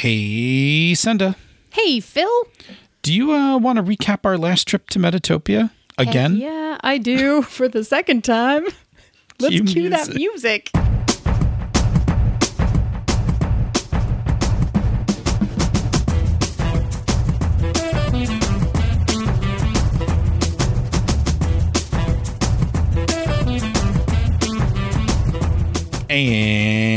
Hey, Senda. Hey, Phil. Do you uh, want to recap our last trip to Metatopia again? Yeah, I do for the second time. Let's Cue cue, that music. music. And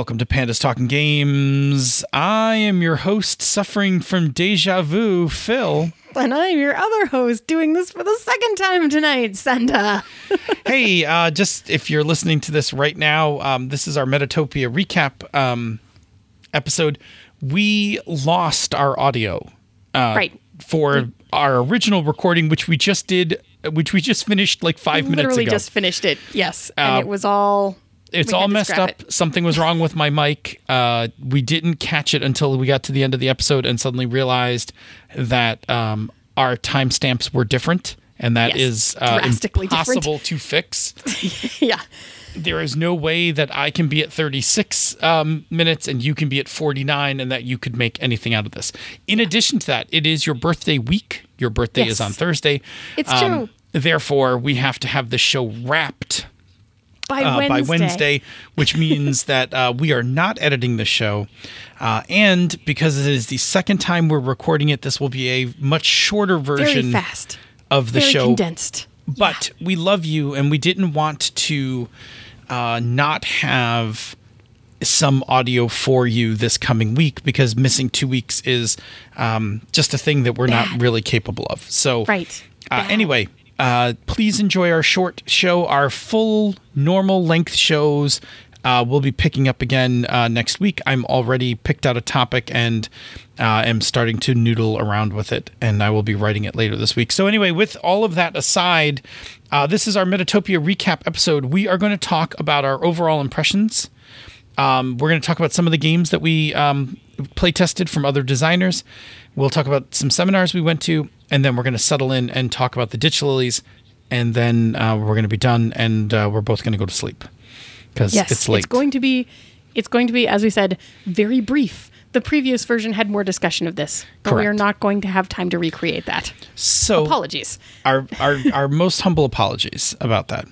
welcome to Pandas Talking Games. I am your host, suffering from deja vu, Phil. And I'm your other host doing this for the second time tonight, Senda. hey, uh, just if you're listening to this right now, um, this is our Metatopia recap um, episode. We lost our audio uh, Right. for our original recording, which we just did, which we just finished like five minutes Literally ago. just finished it. Yes. And Uh, it was all. It's we all messed up. it. Something was wrong with my mic. Uh, we didn't catch it until we got to the end of the episode and suddenly realized that um, our timestamps were different. And that Yes, is uh, drastically different. impossible to fix. Yeah. there is no way that I can be at 36 um, minutes and you can be at 49 and that you could make anything out of this. In addition to that, it is your birthday week. Your birthday is on Thursday. It's Um, true. Therefore, we have to have the show wrapped By uh, Wednesday. by Wednesday, which means that uh, we are not editing the show. Uh, and because it is the second time we're recording it, this will be a much shorter version Very fast. of the Very show. condensed. But we love you, and we didn't want to uh, not have some audio for you this coming week because missing two weeks is um, just a thing that we're not really capable of. So, Right. uh, anyway, uh, please enjoy our short show. Our full normal length shows uh, we'll be picking up again uh, next week. I'm already picked out a topic and uh, am starting to noodle around with it, and I will be writing it later this week. So, anyway, with all of that aside, uh, this is our Metatopia recap episode. We are going to talk about our overall impressions. Um, we're going to talk about some of the games that we um, play tested from other designers. We'll talk about some seminars we went to, and then we're going to settle in and talk about the ditch lilies, and then uh, we're going to be done, and uh, we're both going to go to sleep because Yes. it's late. It's going to be. It's going to be, as we said, very brief. The previous version had more discussion of this, but we are not going to have time to recreate that. so Apologies. our our our most humble apologies about that.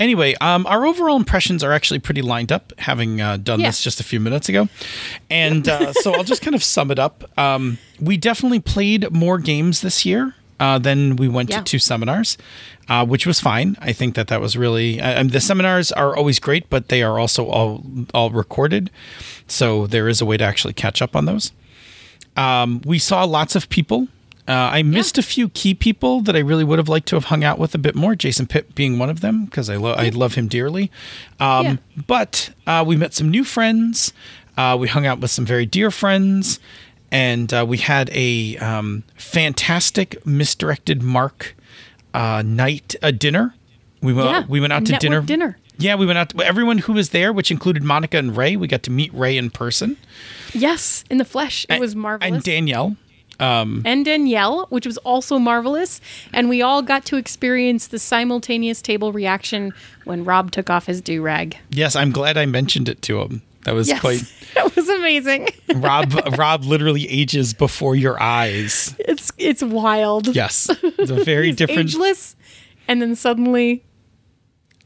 Anyway, um, our overall impressions are actually pretty lined up, having uh, done Yeah. this just a few minutes ago, and uh, so I'll just kind of sum it up. Um, we definitely played more games this year uh, than we went Yeah. to two seminars, uh, which was fine. I think that that was really uh, the seminars are always great, but they are also all all recorded, so there is a way to actually catch up on those. Um, we saw lots of people. Uh, I missed a few key people that I really would have liked to have hung out with a bit more. Jason Pitt being one of them because I lo- I love him dearly. Um, Yeah. But uh, we met some new friends. Uh, we hung out with some very dear friends, and uh, we had a um, fantastic misdirected Mark uh, night uh, dinner. We went Yeah. we went out to Network dinner. dinner. Yeah, we went out. To, everyone who was there, which included Monica and Ray, we got to meet Ray in person. Yes, in the flesh, it was marvelous. And Danielle. Um, and Danielle, which was also marvelous. And we all got to experience the simultaneous table reaction when Rob took off his do rag. Yes, I'm glad I mentioned it to him. That was Yes, quite that was amazing. Rob. Rob literally ages before your eyes. It's it's wild. Yes, it's a very different. ageless, and then suddenly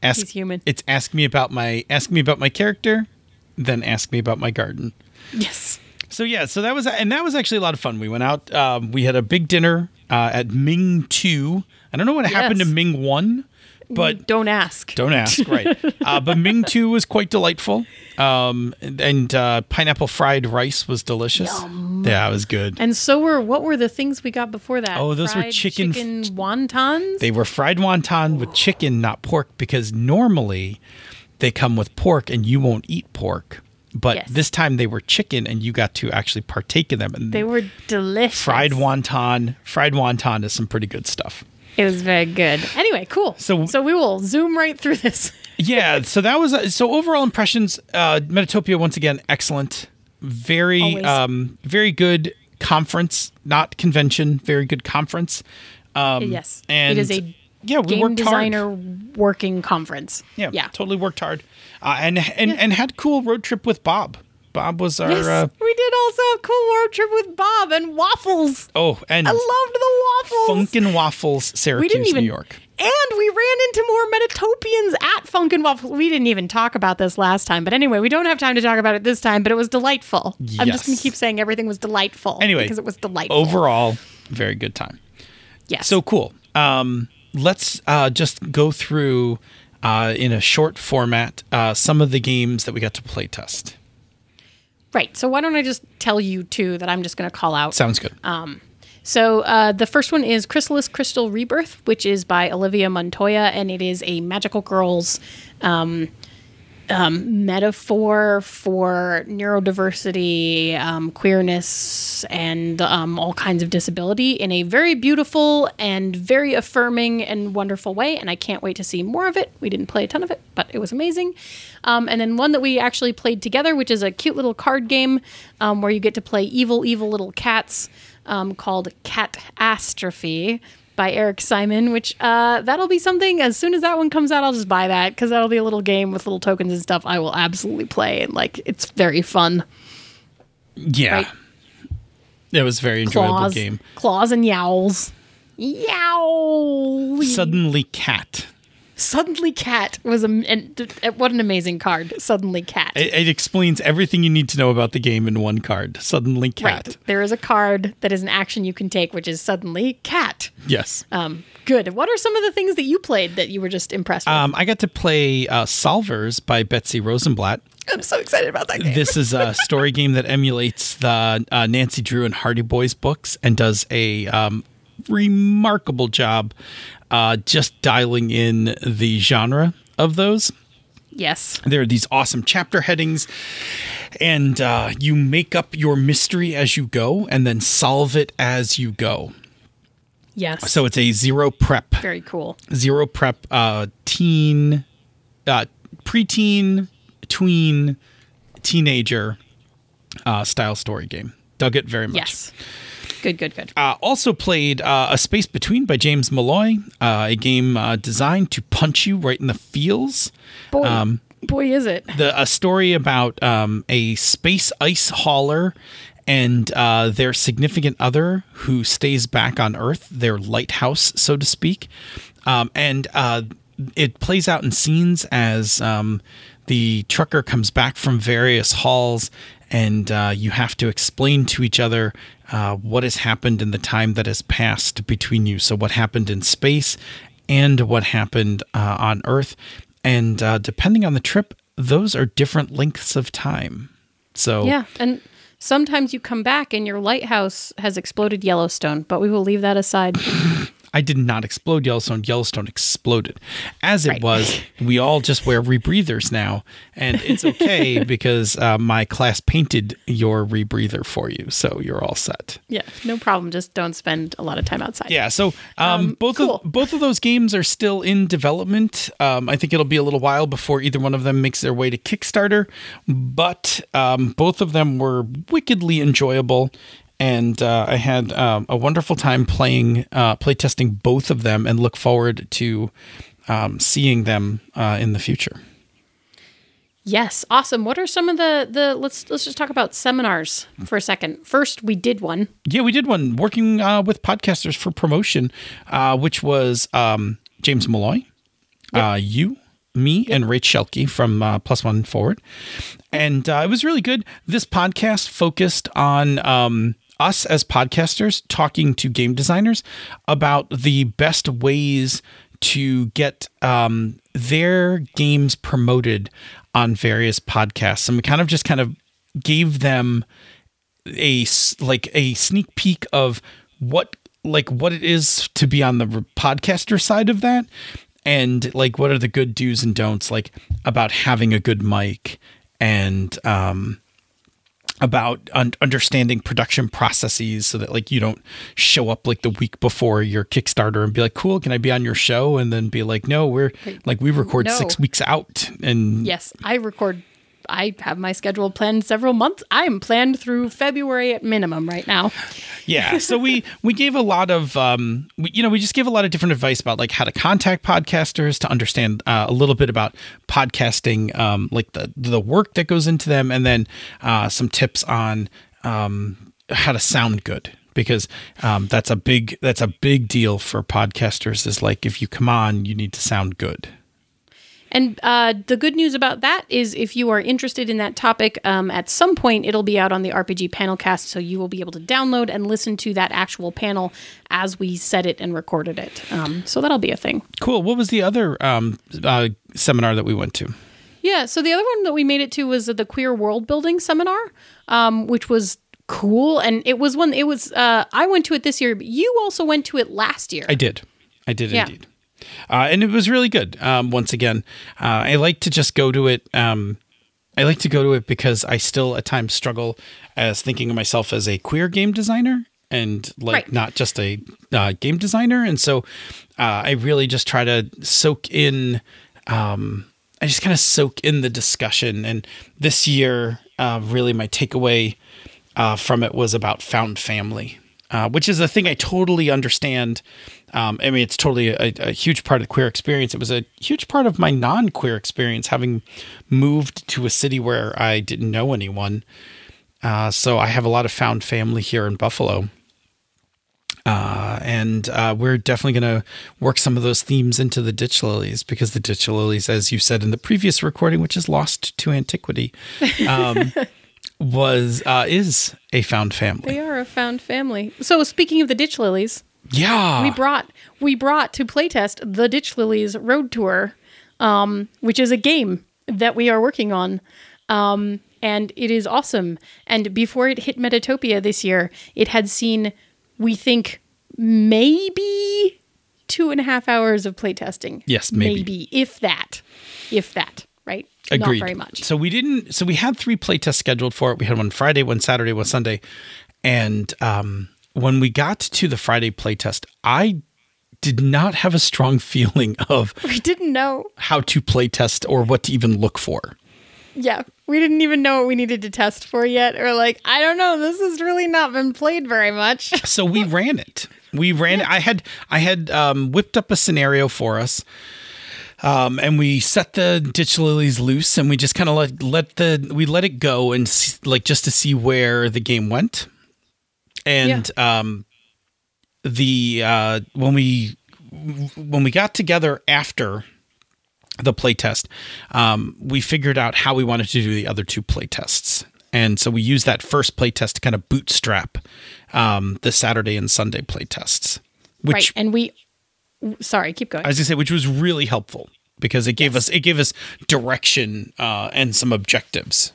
ask, he's human. It's ask me about my ask me about my character, then ask me about my garden. yes, So yeah, so that was and that was actually a lot of fun. We went out. Um, we had a big dinner uh, at Ming Two. I don't know what happened to Ming One, but don't ask. Don't ask, right? uh, but Ming Two was quite delightful, um, and, and uh, pineapple fried rice was delicious. Yeah, it was good. And so were what were the things we got before that? Oh, those were Fried chicken- chicken wontons. They were fried wonton with chicken, not pork, because normally they come with pork and you won't eat pork. But Yes. this time they were chicken and you got to actually partake in them. And They were delicious. fried wonton, fried wonton is some pretty good stuff. It was very good. Anyway, cool. So- so we will zoom right through this. yeah so that was so overall impressions uh metatopia once again excellent very Always. um very good conference not convention very good conference um yes, and it is a yeah we game designer hard working conference. yeah yeah. totally worked hard uh, and and and had cool road trip with bob Bob was our. Yes, Uh, we did also a cool road trip with Bob and waffles. oh, and I loved the waffles. Funk 'n Waffles, Syracuse, we didn't even, New York. And we ran into more Metatopians at Funk 'n Waffles. We didn't even talk about this last time, but anyway, we don't have time to talk about it this time. But it was delightful. I'm just going to keep saying everything was delightful. Anyway, because it was delightful. Overall, very good time. yes. So cool. Um, let's uh, just go through uh, in a short format uh, some of the games that we got to play test. right. So why don't I just tell you two that I'm just going to call out? Sounds good. So uh, the first one is Chrysalis Crystal Rebirth, which is by Olivia Montoya, and it is a magical girls um, um, metaphor for neurodiversity, um, queerness, and um, all kinds of disability in a very beautiful and very affirming and wonderful way. And I can't wait to see more of it. We didn't play a ton of it, but it was amazing. Um, and then one that we actually played together, which is a cute little card game um, where you get to play evil, evil little cats um, called Catastrophe by Eric Simon, which uh, that'll be something. As soon as that one comes out, I'll just buy that because that'll be a little game with little tokens and stuff. I will absolutely play and like it's very fun. yeah. right. It was a very enjoyable Claws, game. claws and yowls. Yow! Suddenly Cat. Suddenly, cat was a and, uh, what an amazing card. Suddenly, cat. It, it explains everything you need to know about the game in one card. Suddenly Cat. Right. There is a card that is an action you can take, which is suddenly cat. Yes. Um, good. What are some of the things that you played that you were just impressed with? Um, I got to play uh, Solvers by Betsy Rosenblatt. I'm so excited about that game. This is a story game that emulates the uh, Nancy Drew and Hardy Boys books and does a um, remarkable job uh, just dialing in the genre of those. yes. There are these awesome chapter headings, and uh, you make up your mystery as you go and then solve it as you go. Yes. So it's a zero prep very cool. zero prep uh teen uh preteen tween teenager uh style story game dug it very much Yes. Good, good, good. uh, also played uh, a space between by james malloy uh, a game uh, designed to punch you right in the feels Boy, um, boy, is it. the a story about um, a space ice hauler and uh, their significant other who stays back on Earth, their lighthouse, so to speak. Um, and uh, it plays out in scenes as um, the trucker comes back from various hauls, and uh, you have to explain to each other uh, what has happened in the time that has passed between you. So, what happened in space and what happened uh, on Earth. And uh, depending on the trip, those are different lengths of time. So, Yeah, and sometimes you come back and your lighthouse has exploded Yellowstone, but we will leave that aside. I did not explode Yellowstone. Yellowstone exploded. As it Right. was, we all just wear rebreathers now. And it's okay because uh, my class painted your rebreather for you. So you're all set. yeah, no problem. Just don't spend a lot of time outside. Yeah, so um, Um, both cool. of both of those games are still in development. Um, I think it'll be a little while before either one of them makes their way to Kickstarter, but um, both of them were wickedly enjoyable, and uh, I had um, a wonderful time playing uh, play testing both of them, and look forward to um, seeing them uh, in the future. Yes, awesome. What are some of the the let's let's just talk about seminars for a second. First, we did one. Yeah, we did one working uh, with podcasters for promotion, uh, which was um, James Malloy, uh, you, me, and Rach Shelke from uh, Plus One Forward. And uh, it was really good. This podcast focused on um, us as podcasters talking to game designers about the best ways to get um, their games promoted on various podcasts. And we kind of just kind of gave them a like a sneak peek of what like what it is to be on the podcaster side of that and like what are the good do's and don'ts like about having a good mic and um about un- understanding production processes so that like you don't show up like the week before your kickstarter and be like cool can i be on your show and then be like no we're like we record No. six weeks out and Yes, I record I have my schedule planned several months. I'm planned through February at minimum right now. yeah so we we gave a lot of um we, you know we just gave a lot of different advice about like how to contact podcasters to understand uh, a little bit about podcasting um like the the work that goes into them and then uh some tips on um how to sound good because um that's a big that's a big deal for podcasters is like if you come on you need to sound good And uh, the good news about that is if you are interested in that topic, um, at some point it'll be out on the RPG Panelcast, so you will be able to download and listen to that actual panel as we set it and recorded it. Um, so that'll be a thing. cool what was the other um uh, seminar that we went to Yeah. So the other one that we made it to was the Queer World Building Seminar, um, which was cool, and it was one. It was uh, I went to it this year, but you also went to it last year. I did. I did Yeah. indeed. Uh, and it was really good. Um, once again, uh, I like to just go to it. Um, I like to go to it because I still at times struggle as thinking of myself as a queer game designer and like Right. not just a uh, game designer. And so uh, I really just try to soak in. Um, I just kind of soak in the discussion. And this year, uh, really, my takeaway uh, from it was about found family, uh, which is a thing I totally understand. Um, I mean, it's totally a, a huge part of the queer experience. It was a huge part of my non queer experience, having moved to a city where I didn't know anyone. Uh, so I have a lot of found family here in Buffalo. Uh, and uh, we're definitely going to work some of those themes into the ditch lilies because the ditch lilies, as you said in the previous recording, which is lost to antiquity, um, was uh, is a found family. They are a found family. So speaking of the ditch lilies, Yeah, we brought we brought to playtest the Ditch Lilies Road Tour, um, which is a game that we are working on. Um, and it is awesome. And before it hit Metatopia this year, it had seen, we think, maybe two and a half hours of playtesting. Yes, maybe. Maybe, if that. If that? Agreed. Not very much. So we didn't. So we had three playtests scheduled for it. We had one Friday, one Saturday, one Sunday, and um, when we got to the Friday playtest, I did not have a strong feeling of We didn't know. how to playtest or what to even look for. Yeah. We didn't even know what we needed to test for yet. Or like, I don't know. This has really not been played very much. So we ran it. We ran it. I had I had um, whipped up a scenario for us. Um, and we set the ditch lilies loose, and we just kind of let let the we let it go, and see, like just to see where the game went. And um, the uh, when we when we got together after the playtest, um, we figured out how we wanted to do the other two playtests. And so we used that first playtest to kind of bootstrap um, the Saturday and Sunday playtests, which right. And we, sorry, keep going. I was gonna say, which was really helpful because it gave us it gave us direction uh, and some objectives.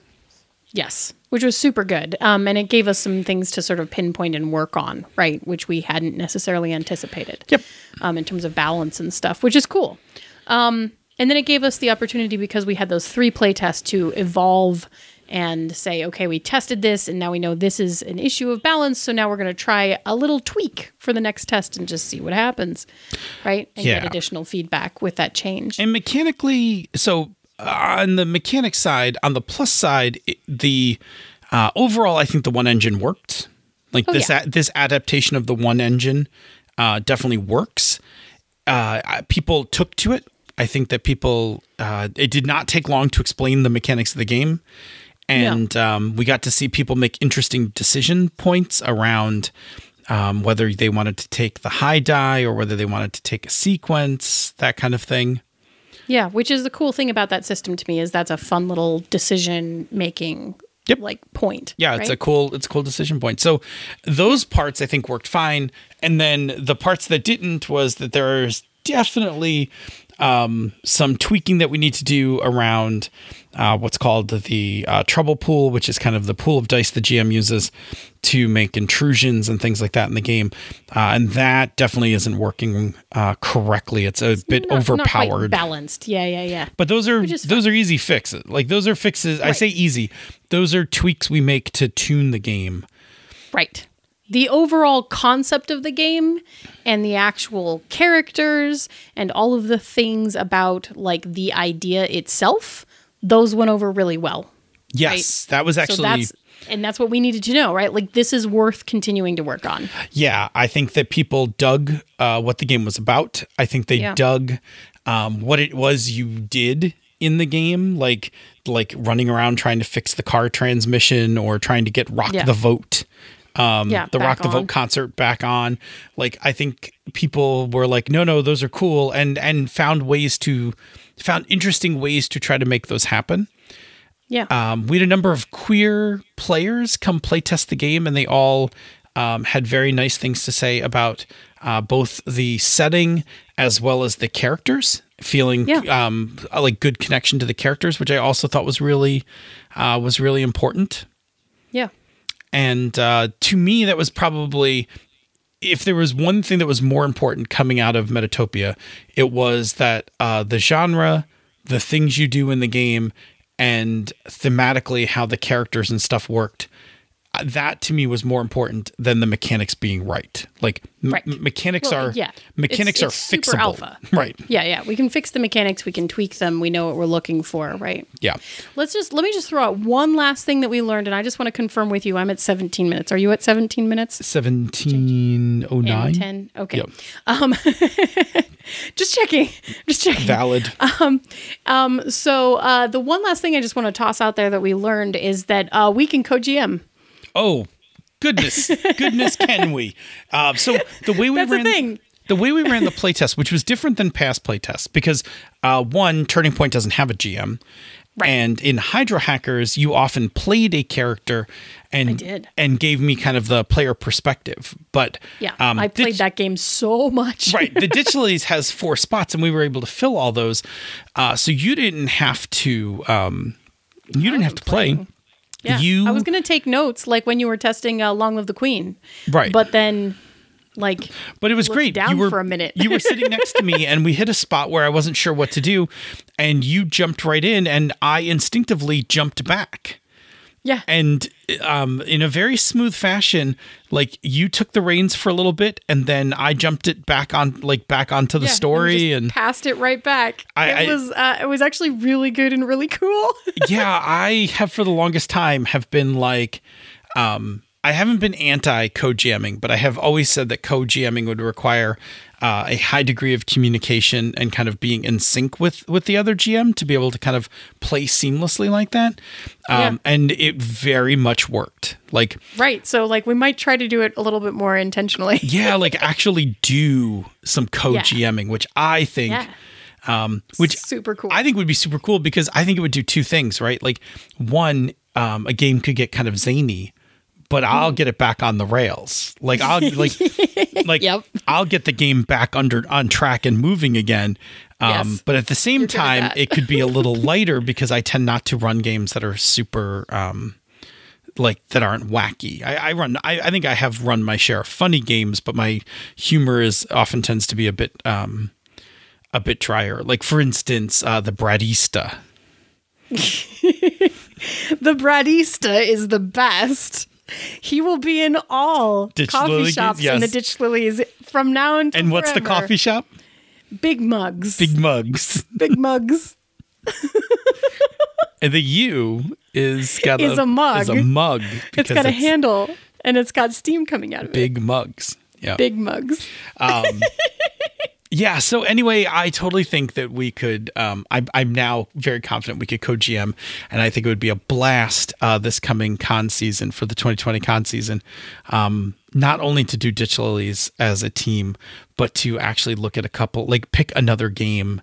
Yes, which was super good. Um, and it gave us some things to sort of pinpoint and work on, right? Which we hadn't necessarily anticipated. Yep. Um, in terms of balance and stuff, which is cool. Um, and then it gave us the opportunity because we had those three play tests to evolve and say, okay, we tested this and now we know this is an issue of balance. So now we're going to try a little tweak for the next test and just see what happens, right? And Yeah. get additional feedback with that change. And mechanically, so uh, on the mechanic side, on the plus side, the uh, overall, I think the one engine worked. Like this, yeah. a, this adaptation of the one engine uh, definitely works. Uh, people took to it. I think that people. Uh, it did not take long to explain the mechanics of the game, and um, we got to see people make interesting decision points around um, whether they wanted to take the high die or whether they wanted to take a sequence, that kind of thing. Yeah, which is the cool thing about that system to me is that's a fun little decision making Yep. like point. Yeah, it's a cool it's a cool decision point. So those parts I think worked fine, and then the parts that didn't was that there's definitely um, some tweaking that we need to do around uh, what's called the uh, trouble pool, which is kind of the pool of dice the GM uses to make intrusions and things like that in the game, uh, and that definitely isn't working uh, correctly. It's a bit Not- not quite overpowered. balanced. Yeah, yeah, yeah. But those are those are easy fixes. Like those are fixes. I say easy. Those are tweaks we make to tune the game. Right. The overall concept of the game and the actual characters and all of the things about like the idea itself, those went over really well. Yes, that was So actually that's and that's what we needed to know, right? Like this is worth continuing to work on. Yeah, I think that people dug uh, what the game was about. I think they Yeah. dug um, what it was you did in the game, like like running around trying to fix the car transmission or trying to get Rock Yeah. the Vote, um, Yeah, the Rock back the on. Vote concert back on. Like I think people were like, no, no, those are cool, and and found ways to found interesting ways to try to make those happen. Yeah. Um, we had a number of queer players come playtest the game, and they all um, had very nice things to say about uh, both the setting as well as the characters. Feeling Yeah. um, a, like good connection to the characters, which I also thought was really uh, was really important. yeah. And uh, to me, that was probably if there was one thing that was more important coming out of Metatopia, it was that uh, the genre, the things you do in the game, and thematically how the characters and stuff worked. That to me was more important than the mechanics being right. Like m- mechanics Well, are yeah. mechanics It's- are it's super fixable. alpha. Right. Yeah, yeah. We can fix the mechanics, we can tweak them, we know what we're looking for, right? Yeah. Let's just let me just throw out one last thing that we learned, and I just want to confirm with you. I'm at 17 minutes. Are you at 17 minutes? Seventeen oh And nine. 10. Okay. Yep. Um, just checking. Just checking. Valid. Um, so uh, the one last thing I just want to toss out there that we learned is that uh, we can co-GM. Oh, goodness, goodness, can we? Uh, so the way we That's the ran thing. the way we ran the playtest, which was different than past playtests, because uh, one Turning Point doesn't have a GM, Right. and in Hydro Hackers, you often played a character and and gave me kind of the player perspective. But Yeah, um, I played Ditch- that game so much. right. The Ditch Lilies has four spots, and we were able to fill all those. Uh, so you didn't have to. Um, you didn't have to play. Yeah. You I was going to take notes like when you were testing uh, Long Live the Queen. Right. But then, like, But it was great. down you were for a minute. you were sitting next to me, and we hit a spot where I wasn't sure what to do, and you jumped right in, and I instinctively jumped back. Yeah. And um, in a very smooth fashion, like you took the reins for a little bit, and then I jumped it back on, like back onto the Yeah, story, just and passed it right back. I- it I- was uh, it was actually really good and really cool. yeah, I have for the longest time have been like, um, I haven't been anti code jamming, but I have always said that code jamming would require uh, a high degree of communication and kind of being in sync with with the other GM to be able to kind of play seamlessly like that. Um, Yeah. And it very much worked. Like, right. So like we might try to do it a little bit more intentionally. yeah, like actually do some code Yeah. GMing, which I think. Yeah. Um, which super cool. I think would be super cool because I think it would do two things, right? Like one, um, a game could get kind of zany, but I'll Hmm. get it back on the rails. Like I'll like like Yep. I'll get the game back under on track and moving again. Um, Yes. but at the same time, it could be a little lighter because I tend not to run games that are super um like that aren't wacky. I, I run I, I think I have run my share of funny games, but my humor is often tends to be a bit um a bit drier. Like for instance, uh, the Bradista. the Bradista is the best. He will be in all Ditch coffee Lily, shops in the yes. Ditch Lilies from now until And what's the coffee shop? Big mugs. Big mugs. Big mugs. And the U is got Is a mug. Is a mug. It's got a handle and it's got steam coming out of it. Big mugs. Yeah. Big mugs. Um, Yeah. So anyway, I totally think that we could. Um, I, I'm now very confident we could co-GM, and I think it would be a blast uh, this coming con season for the 2020 con season. Um, not only to do Ditch Lilies as a team, but to actually look at a couple, like pick another game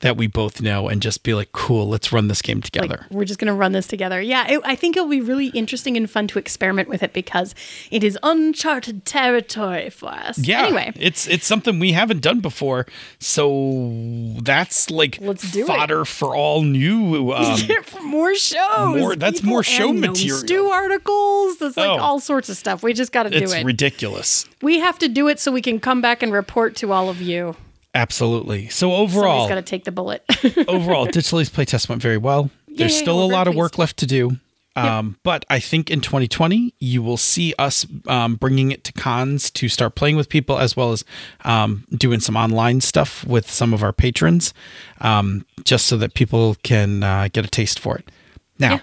that we both know, and just be like, "Cool, let's run this game together." Like, we're just going to run this together. Yeah, it, I think it'll be really interesting and fun to experiment with it because it is uncharted territory for us. yeah. Anyway, it's it's something we haven't done before, so that's like Let's do it. fodder for all new. Um, for more shows. More- that's more show material. Stew articles. That's like Oh. all sorts of stuff. We just got to do it's it. ridiculous. we have to do it so we can come back and report to all of you. Absolutely. So Somebody's overall, got to take the bullet. overall, Lilies playtest went very well. There's still a lot of work left to do. Um, But I think in 2020, you will see us um, bringing it to cons to start playing with people, as well as um, doing some online stuff with some of our patrons, um, just so that people can uh, get a taste for it. Now, Yeah.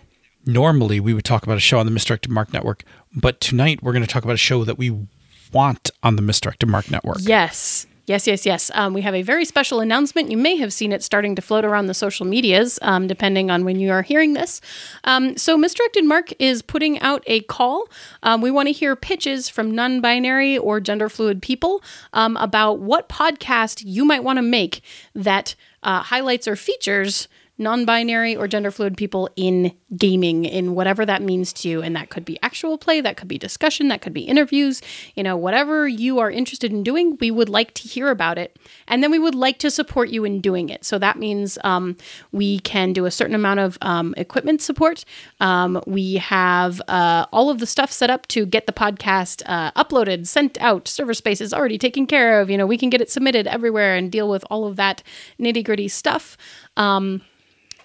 normally we would talk about a show on the Misdirected Mark Network, but tonight we're going to talk about a show that we want on the Misdirected Mark Network. Yes. Yes, yes, yes. Um, we have a very special announcement. You may have seen it starting to float around the social medias, um, depending on when you are hearing this. Um, so, Misdirected Mark is putting out a call. Um, we want to hear pitches from non binary or gender fluid people um, about what podcast you might want to make that uh, highlights or features non binary or gender fluid people in gaming, in whatever that means to you. And that could be actual play, that could be discussion, that could be interviews, you know, whatever you are interested in doing, we would like to hear about it. And then we would like to support you in doing it. So that means um, we can do a certain amount of um, equipment support. Um, we have uh, all of the stuff set up to get the podcast uh, uploaded, sent out, server space is already taken care of. You know, we can get it submitted everywhere and deal with all of that nitty gritty stuff. Um,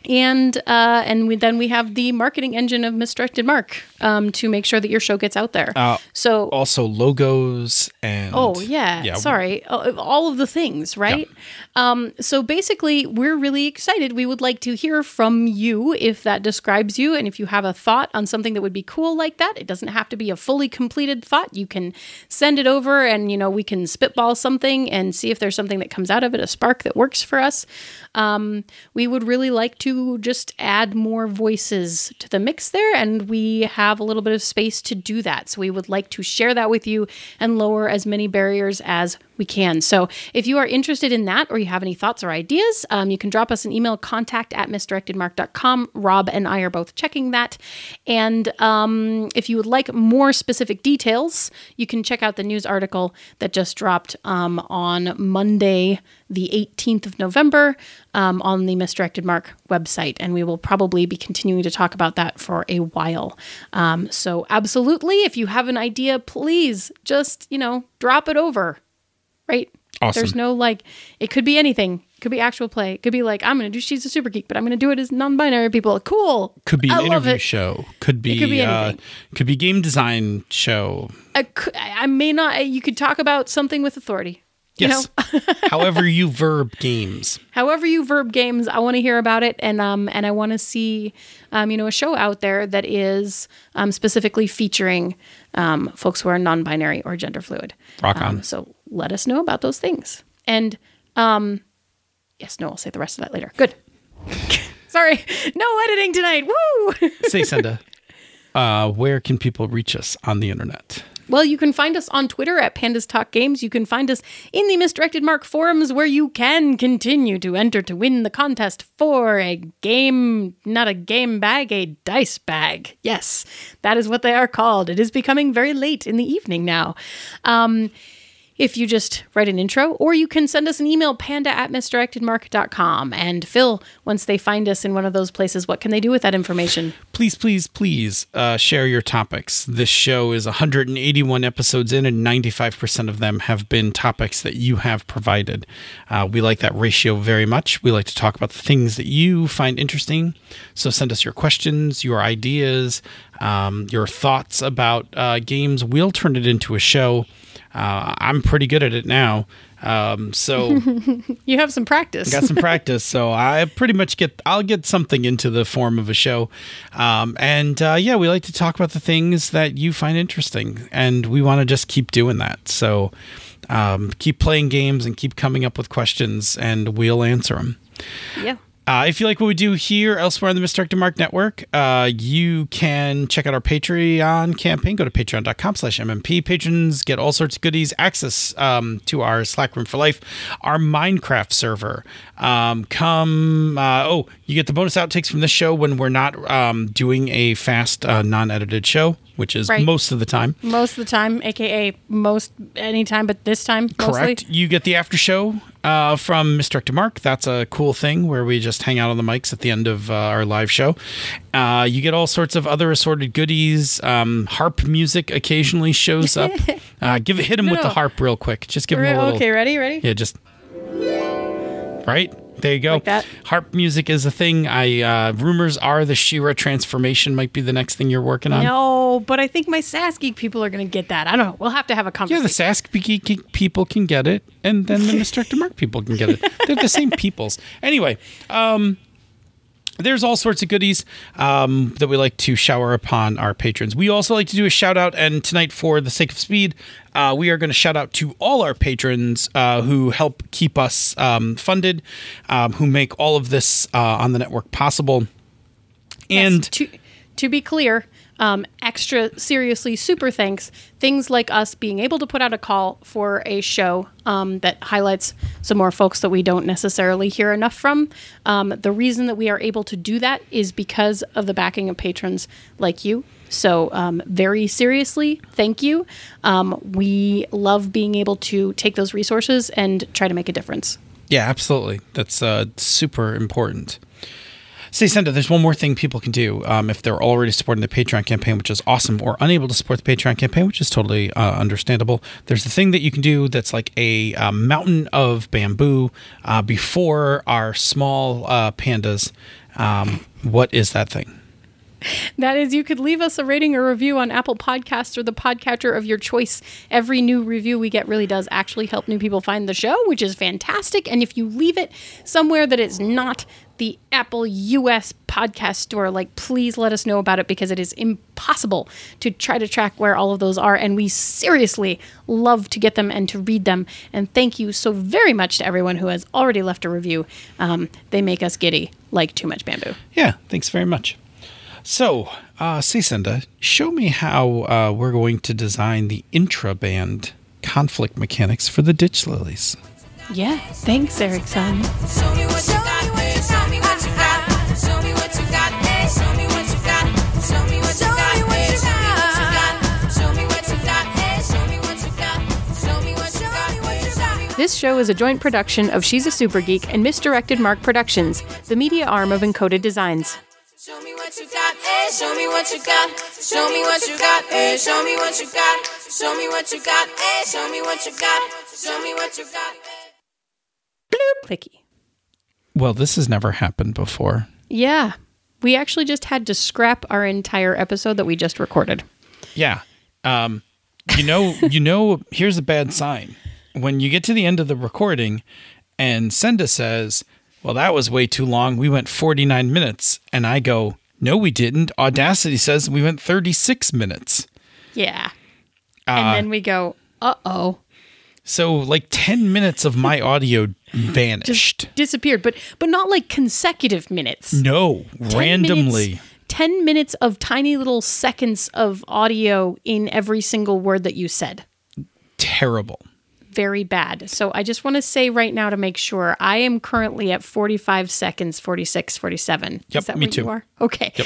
and uh, and we, then we have the marketing engine of misdirected mark um, to make sure that your show gets out there. Uh, so Also, logos and. Oh yeah, sorry, Uh, all of the things, right? Um, so basically, we're really excited. We would like to hear from you if that describes you, and if you have a thought on something that would be cool like that. It doesn't have to be a fully completed thought. You can send it over, and you know we can spitball something and see if there's something that comes out of it, a spark that works for us. Um, we would really like to just add more voices to the mix there, and we have a little bit of space to do that. So we would like to share that with you and lower as many barriers as we can. So if you are interested in that or you have any thoughts or ideas, um, you can drop us an email contact at misdirectedmark.com. Rob and I are both checking that. And um, if you would like more specific details, you can check out the news article that just dropped um, on Monday, the 18th of November, um, on the Misdirected Mark website. And we will probably be continuing to talk about that for a while. Um, so, absolutely, if you have an idea, please just, you know, drop it over right? Awesome. There's no like, it could be anything. It could be actual play. It could be like, I'm going to do She's a Super Geek, but I'm going to do it as non binary people. Cool. Could be I an interview it. show. Could be, could be uh, could be game design show. I, I may not, you could talk about something with authority. You Yes. know, However you verb games. however you verb games, I want to hear about it, and um, and I want to see, um, you know, a show out there that is um, specifically featuring um, folks who are non-binary or gender fluid. Rock on. Um, so let us know about those things, and um, yes, no, I'll say the rest of that later. Good. Sorry, no editing tonight. Woo! Say, Senda, uh, where can people reach us on the internet? Well, you can find us on Twitter at Pandas Talk Games. You can find us in the Misdirected Mark forums where you can continue to enter to win the contest for a game, not a game bag, a dice bag. Yes, that is what they are called. It is becoming very late in the evening now. Um, if you just write an intro, or you can send us an email, panda at misdirectedmark.com. And Phil, once they find us in one of those places, what can they do with that information? Please, please, please uh, share your topics. This show is 181 episodes in, and 95% of them have been topics that you have provided. Uh, we like that ratio very much. We like to talk about the things that you find interesting. So send us your questions, your ideas, um, your thoughts about uh, games. We'll turn it into a show. Uh, I'm pretty good at it now. Um, so You have some practice. got some practice, so I pretty much get I'll get something into the form of a show, um, and uh, yeah, we like to talk about the things that you find interesting, and we want to just keep doing that. So um, keep playing games and keep coming up with questions, and we'll answer them. yeah. Uh, if you like what we do here elsewhere on the Misdirected Mark Network, uh, you can check out our Patreon campaign. Go to patreon.com slash MMP. Patrons get all sorts of goodies, access um, to our Slack Room for Life, our Minecraft server. Um, come, uh, oh, you get the bonus outtakes from this show when we're not um, doing a fast, uh, non edited show, which is Right. most of the time. Most of the time, aka most anytime, but this time, Correct. mostly. You get the after show uh, from Misdirected Mark. That's a cool thing where we just hang out on the mics at the end of uh, our live show. Uh, you get all sorts of other assorted goodies. Um, harp music occasionally shows up. uh, give it, hit him with the harp real quick. Just give him a little. Okay, ready, ready. Yeah, just right there. You go. Like? Harp music is a thing. I uh, rumors are the Shira transformation might be the next thing you're working on. No, but I think my SAS Geek people are going to get that. I don't know. We'll have to have a conversation. Yeah, the Sask Geek people can get it, and then the Misdirected Mark people can get it. They're the same peoples. Anyway, um, there's all sorts of goodies um, that we like to shower upon our patrons. We also like to do a shout out, and tonight, for the sake of speed, uh, we are going to shout out to all our patrons uh, who help keep us um, funded, um, who make all of this uh, on the network possible. Yes, And to to be clear, um, extra seriously super thanks. Things like us being able to put out a call for a show um, that highlights some more folks that we don't necessarily hear enough from. Um, the reason that we are able to do that is because of the backing of patrons like you. So, um, very seriously, thank you. Um, we love being able to take those resources and try to make a difference. Yeah, absolutely. That's uh, super important. Say, Senda, there's one more thing people can do um, if they're already supporting the Patreon campaign, which is awesome, or unable to support the Patreon campaign, which is totally uh, understandable. There's the thing that you can do that's like a, uh mountain of bamboo uh, before our small uh, pandas. Um, what is that thing? That is, you could leave us a rating or review on Apple Podcasts or the podcatcher of your choice. Every new review we get really does actually help new people find the show, which is fantastic. And if you leave it somewhere that is not the Apple US podcast store, like please let us know about it because it is impossible to try to track where all of those are. And we seriously love to get them and to read them. And thank you so very much to everyone who has already left a review. Um, they make us giddy like too much bamboo. Yeah, thanks very much. So, uh, Senda, show me how uh, we're going to design the intra-band conflict mechanics for the ditch lilies. Yeah, thanks, Ericson. This show is a joint production of She's a Super Geek and Misdirected Mark Productions, the media arm of Encoded Designs. Show me what you got, eh, show me what you got. Show me what you got, eh, show me what you got. Show me what you got, eh, show me what you got. Show me what you got, eh. Clicky. Well, this has never happened before. Yeah, we actually just had to scrap our entire episode that we just recorded. Yeah. Um, you know, you know, here's a bad sign. When you get to the end of the recording and Senda says, Well, that was way too long. We went 49 minutes. And I go, No, we didn't. Audacity says we went 36 minutes. Yeah. and then we go, uh oh. So, like 10 minutes of my audio vanished. Disappeared, but but not like consecutive minutes. no, 10 randomly. minutes- 10 minutes of tiny little seconds of audio in every single word that you said. Terrible. Very bad. So I just want to say right now to make sure I am currently at 45 seconds, 46, 47. Yep, Is that me where too. you are? Okay.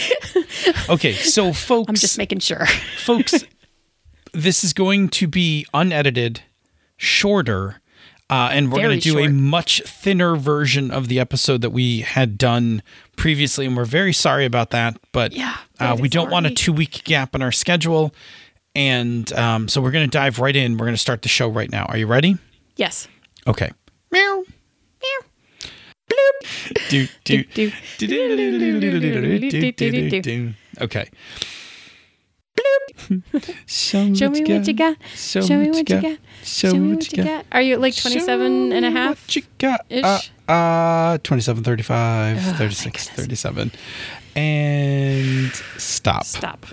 Okay, so folks, I'm just making sure. folks, this is going to be unedited, shorter, uh, and we're going to do a much thinner version of the episode that we had done previously, and we're very sorry about that. But Yeah, uh, we don't want a two week gap in our schedule, and um, so we're going to dive right in. We're going to start the show right now. Are you ready? Yes. Okay. Meow. Meow. Bloop. Do, do, do, do, do, do, do, do, do, do. Okay. Bloop. Show me what you got. Show me what you got. Show me what you got. Are you like 27 and a half? What you got? Uh, uh, 27, 35, 36, 37. And stop. Stop.